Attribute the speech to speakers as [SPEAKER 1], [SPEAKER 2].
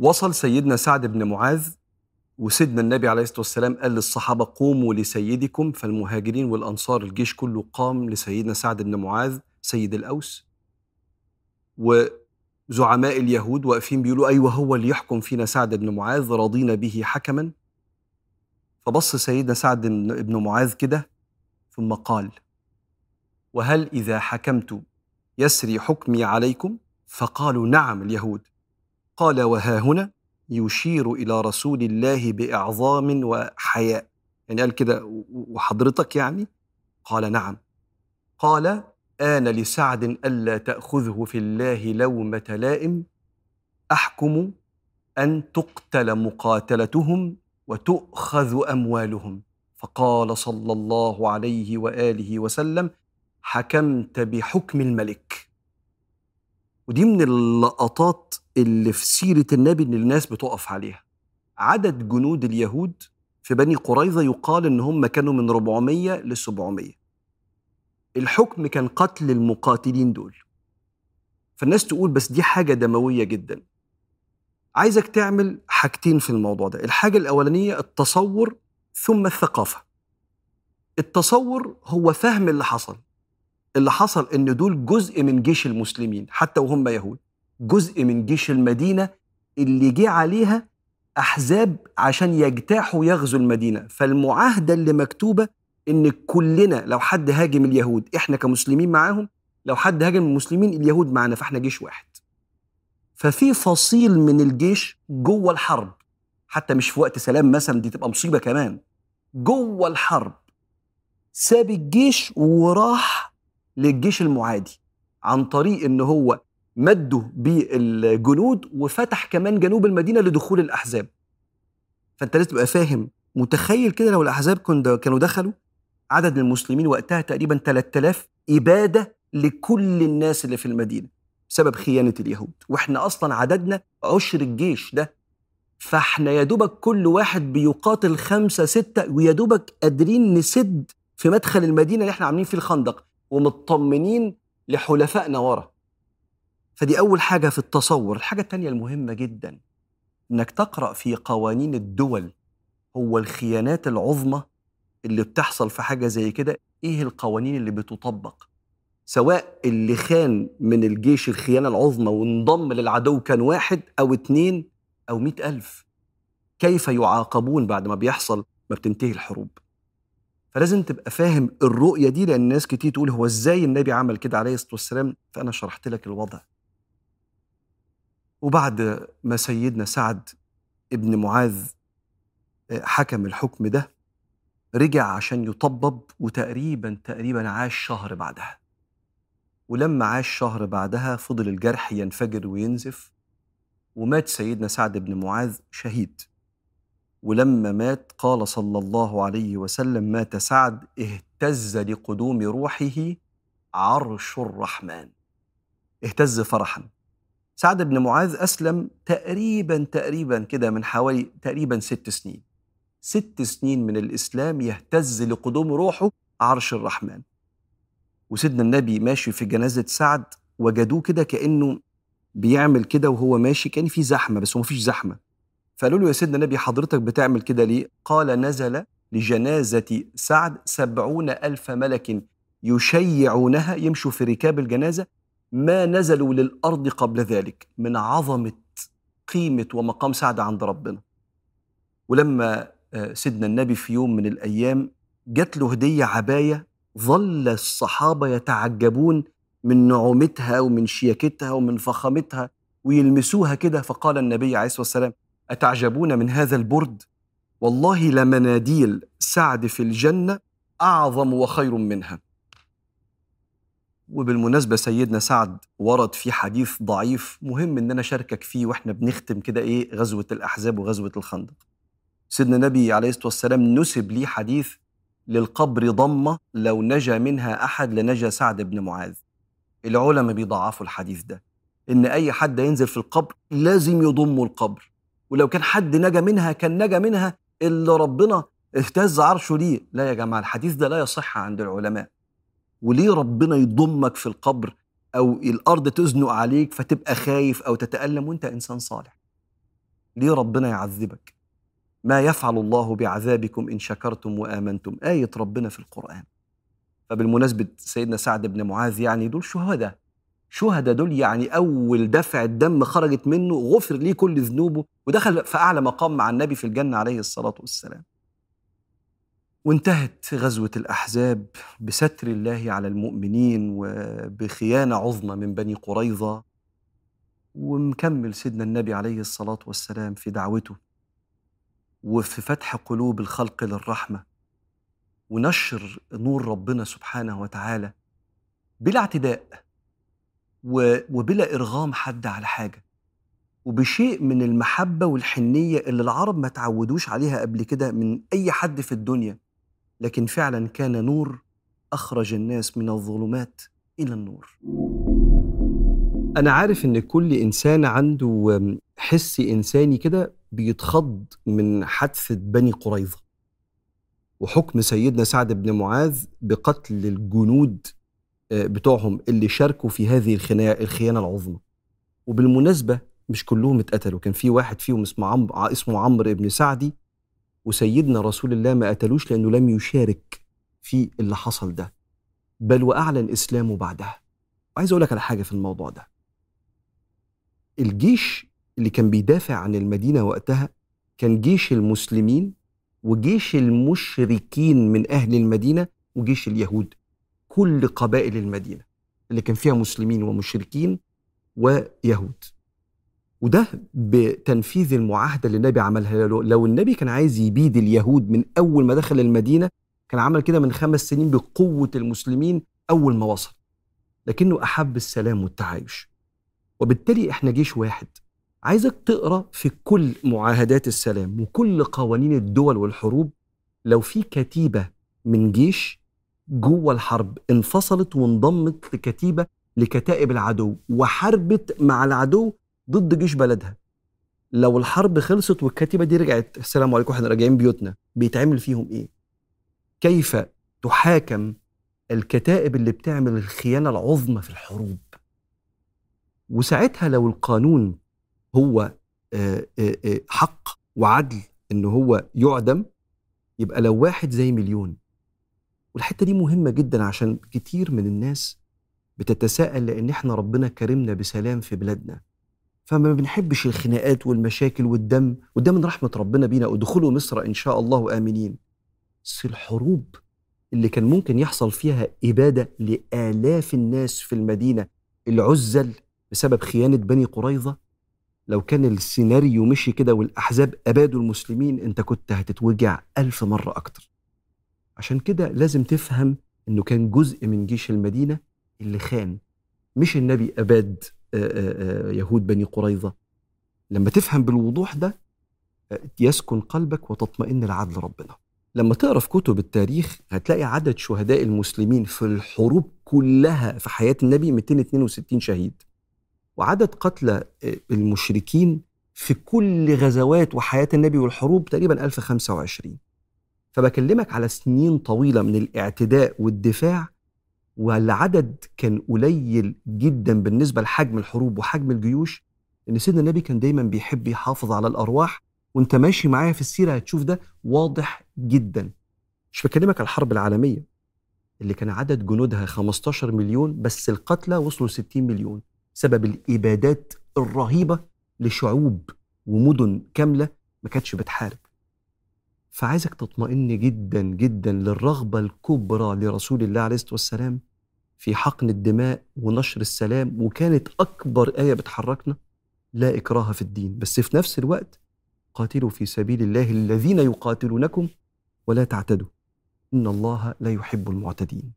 [SPEAKER 1] وصل سيدنا سعد بن معاذ وسيدنا النبي عليه الصلاة والسلام قال للصحابة قوموا لسيدكم فالمهاجرين والأنصار الجيش كله قام لسيدنا سعد بن معاذ سيد الأوس. وزعماء اليهود واقفين بيقولوا أيوه هو اللي يحكم فينا سعد بن معاذ رضينا به حكما. فبص سيدنا سعد بن معاذ كده ثم قال وهل إذا حكمت يسري حكمي عليكم؟ فقالوا نعم اليهود. قال وها هنا يشير إلى رسول الله بأعظام وحياء. يعني قال كده وحضرتك يعني؟ قال نعم. قال آن لسعد ألا تأخذه في الله لومة لائم أحكم أن تقتل مقاتلتهم وتؤخذ أموالهم. فقال صلى الله عليه وآله وسلم حكمت بحكم الملك. ودي من اللقطات اللي في سيرة النبي اللي الناس بتقف عليها. عدد جنود اليهود في بني قريظة يقال إن هم كانوا من 400 ل 700 الحكم كان قتل المقاتلين دول. فالناس تقول بس دي حاجة دموية جدا. عايزك تعمل حاجتين في الموضوع ده. الحاجة الأولانية التصور ثم الثقافة. التصور هو فهم اللي حصل. اللي حصل إن دول جزء من جيش المسلمين حتى وهم يهود. جزء من جيش المدينة اللي جه عليها أحزاب عشان يجتاحوا يغزوا المدينة. فالمعاهدة اللي مكتوبة إن كلنا لو حد هاجم اليهود إحنا كمسلمين معاهم لو حد هاجم المسلمين اليهود معانا فإحنا جيش واحد. ففي فصيل من الجيش جوه الحرب حتى مش في وقت سلام مثلا دي تبقى مصيبة كمان. جوه الحرب ساب الجيش وراح للجيش المعادي عن طريق إن هو مده بالجنود وفتح كمان جنوب المدينة لدخول الأحزاب. فأنت لازم تبقى فاهم متخيل كده لو الأحزاب كانوا دخلوا؟ عدد المسلمين وقتها تقريبا 3000 إبادة لكل الناس اللي في المدينة بسبب خيانة اليهود. وإحنا أصلا عددنا عشر الجيش ده. فإحنا يا دوبك كل واحد بيقاتل خمسة ستة ويا دوبك قادرين نسد في مدخل المدينة اللي إحنا عاملين فيه الخندق ومطمنين لحلفائنا ورا. فدي أول حاجة في التصور. الحاجة التانية المهمة جدا إنك تقرأ في قوانين الدول هو الخيانات العظمى اللي بتحصل في حاجة زي كده إيه القوانين اللي بتطبق؟ سواء اللي خان من الجيش الخيانة العظمى وانضم للعدو كان واحد أو اتنين أو مئة ألف. كيف يعاقبون بعد ما بيحصل ما بتنتهي الحروب؟ فلازم تبقى فاهم الرؤية دي لأن ناس كتير تقول هو إزاي النبي عمل كده عليه الصلاة والسلام؟ فأنا شرحت لك الوضع. وبعد ما سيدنا سعد ابن معاذ آه، حكم الحكم ده رجع عشان يطبب وتقريبا تقريبا عاش شهر بعدها. ولما عاش شهر بعدها فضل الجرح ينفجر وينزف ومات سيدنا سعد بن معاذ شهيد. ولما مات قال صلى الله عليه وسلم مات سعد اهتز لقدوم روحه عرش الرحمن. اهتز فرحا. سعد بن معاذ أسلم تقريبا تقريبا كده من حوالي تقريبا ست سنين. ست سنين من الإسلام يهتز لقدوم روحه عرش الرحمن. وسيدنا النبي ماشي في جنازة سعد وجدوه كده كأنه بيعمل كده وهو ماشي كأن في زحمة بس هو مفيش زحمة. فقالوا له يا سيدنا النبي حضرتك بتعمل كده ليه؟ قال نزل لجنازة سعد سبعون ألف ملك يشيعونها يمشوا في ركاب الجنازة ما نزلوا للأرض قبل ذلك من عظمة قيمة ومقام سعد عند ربنا ولما آه، سيدنا النبي في يوم من الأيام جات له هدية عباية ظل الصحابة يتعجبون من نعومتها ومن شياكتها ومن فخامتها ويلمسوها كده فقال النبي عليه الصلاة والسلام أتعجبون من هذا البرد؟ والله لمناديل سعد في الجنة أعظم وخير منها وبالمناسبة سيدنا سعد ورد في حديث ضعيف مهم إن أنا أشاركك فيه وإحنا بنختم كده إيه غزوة الأحزاب وغزوة الخندق. سيدنا النبي عليه الصلاة والسلام نسب لي حديث للقبر ضمة لو نجا منها أحد لنجا سعد بن معاذ. العلماء بيضعفوا الحديث ده. إن أي حد ينزل في القبر لازم يضموا القبر ولو كان حد نجا منها كان نجا منها اللي ربنا اهتز عرشه ليه. لا يا جماعة الحديث ده لا يصح عند العلماء. وليه ربنا يضمك في القبر أو الأرض تزنق عليك فتبقى خايف أو تتألم وأنت إنسان صالح؟ ليه ربنا يعذبك؟ ما يفعل الله بعذابكم إن شكرتم وآمنتم؟ آية ربنا في القرآن. فبالمناسبة سيدنا سعد بن معاذ يعني دول شهداء. شهداء دول يعني أول دفع الدم خرجت منه غفر ليه كل ذنوبه ودخل في أعلى مقام مع النبي في الجنة عليه الصلاة والسلام. وانتهت غزوة الأحزاب بستر الله على المؤمنين وبخيانة عظمى من بني قريظة ومكمل سيدنا النبي عليه الصلاة والسلام في دعوته وفي فتح قلوب الخلق للرحمة ونشر نور ربنا سبحانه وتعالى بلا اعتداء وبلا إرغام حد على حاجة وبشيء من المحبة والحنية اللي العرب ما تعودوش عليها قبل كده من أي حد في الدنيا. لكن فعلا كان نور أخرج الناس من الظلمات إلى النور. أنا عارف إن كل إنسان عنده حس إنساني كده بيتخض من حادثة بني قريظة. وحكم سيدنا سعد بن معاذ بقتل الجنود آه، بتوعهم اللي شاركوا في هذه الخيانة العظمى. وبالمناسبة مش كلهم اتقتلوا كان في واحد فيهم اسمه عمرو اسمه عمرو بن سعدي وسيدنا رسول الله ما قتلوش لأنه لم يشارك في اللي حصل ده بل وأعلن إسلامه بعدها. وعايز أقول لك على حاجة في الموضوع ده. الجيش اللي كان بيدافع عن المدينة وقتها كان جيش المسلمين وجيش المشركين من أهل المدينة وجيش اليهود كل قبائل المدينة اللي كان فيها مسلمين ومشركين ويهود. وده بتنفيذ المعاهدة اللي النبي عملها. له لو النبي كان عايز يبيد اليهود من أول ما دخل المدينة كان عمل كده من خمس سنين بقوة المسلمين أول ما وصل. لكنه أحب السلام والتعايش. وبالتالي إحنا جيش واحد. عايزك تقرأ في كل معاهدات السلام وكل قوانين الدول والحروب لو في كتيبة من جيش جوه الحرب انفصلت وانضمت لكتيبة لكتائب العدو وحاربت مع العدو ضد جيش بلدها. لو الحرب خلصت والكتيبة دي رجعت السلام عليكم إحنا راجعين بيوتنا بيتعمل فيهم إيه؟ كيف تحاكم الكتائب اللي بتعمل الخيانة العظمى في الحروب؟ وساعتها لو القانون هو حق وعدل إن هو يعدم يبقى لو واحد زي مليون. والحتة دي مهمة جدا عشان كتير من الناس بتتساءل لأن إحنا ربنا كرمنا بسلام في بلادنا. فما بنحبش الخناقات والمشاكل والدم وده من رحمة ربنا بينا ادخلوا مصر إن شاء الله آمنين. بس الحروب اللي كان ممكن يحصل فيها إبادة لآلاف الناس في المدينة العزل بسبب خيانة بني قريظة لو كان السيناريو مشي كده والأحزاب أبادوا المسلمين أنت كنت هتتوجع ألف مرة أكتر. عشان كده لازم تفهم أنه كان جزء من جيش المدينة اللي خان مش النبي أباد. يهود بني قريظة. لما تفهم بالوضوح ده يسكن قلبك وتطمئن لعدل ربنا. لما تقرأ في كتب التاريخ هتلاقي عدد شهداء المسلمين في الحروب كلها في حياة النبي 262 شهيد. وعدد قتلى آه، المشركين في كل غزوات وحياة النبي والحروب تقريبا 1025 فبكلمك على سنين طويلة من الاعتداء والدفاع والعدد كان قليل جدا بالنسبة لحجم الحروب وحجم الجيوش إن سيدنا النبي كان دايما بيحب يحافظ على الأرواح وأنت ماشي معايا في السيرة هتشوف ده واضح جدا. مش بكلمك على الحرب العالمية اللي كان عدد جنودها 15 مليون بس القتلى وصلوا 60 مليون سبب الإبادات الرهيبة لشعوب ومدن كاملة ما كانتش بتحارب. فعايزك تطمئن جدا جدا للرغبة الكبرى لرسول الله عليه الصلاة والسلام في حقن الدماء ونشر السلام وكانت أكبر آية بتحركنا لا إكراه في الدين. بس في نفس الوقت قاتلوا في سبيل الله الذين يقاتلونكم ولا تعتدوا. إن الله لا يحب المعتدين.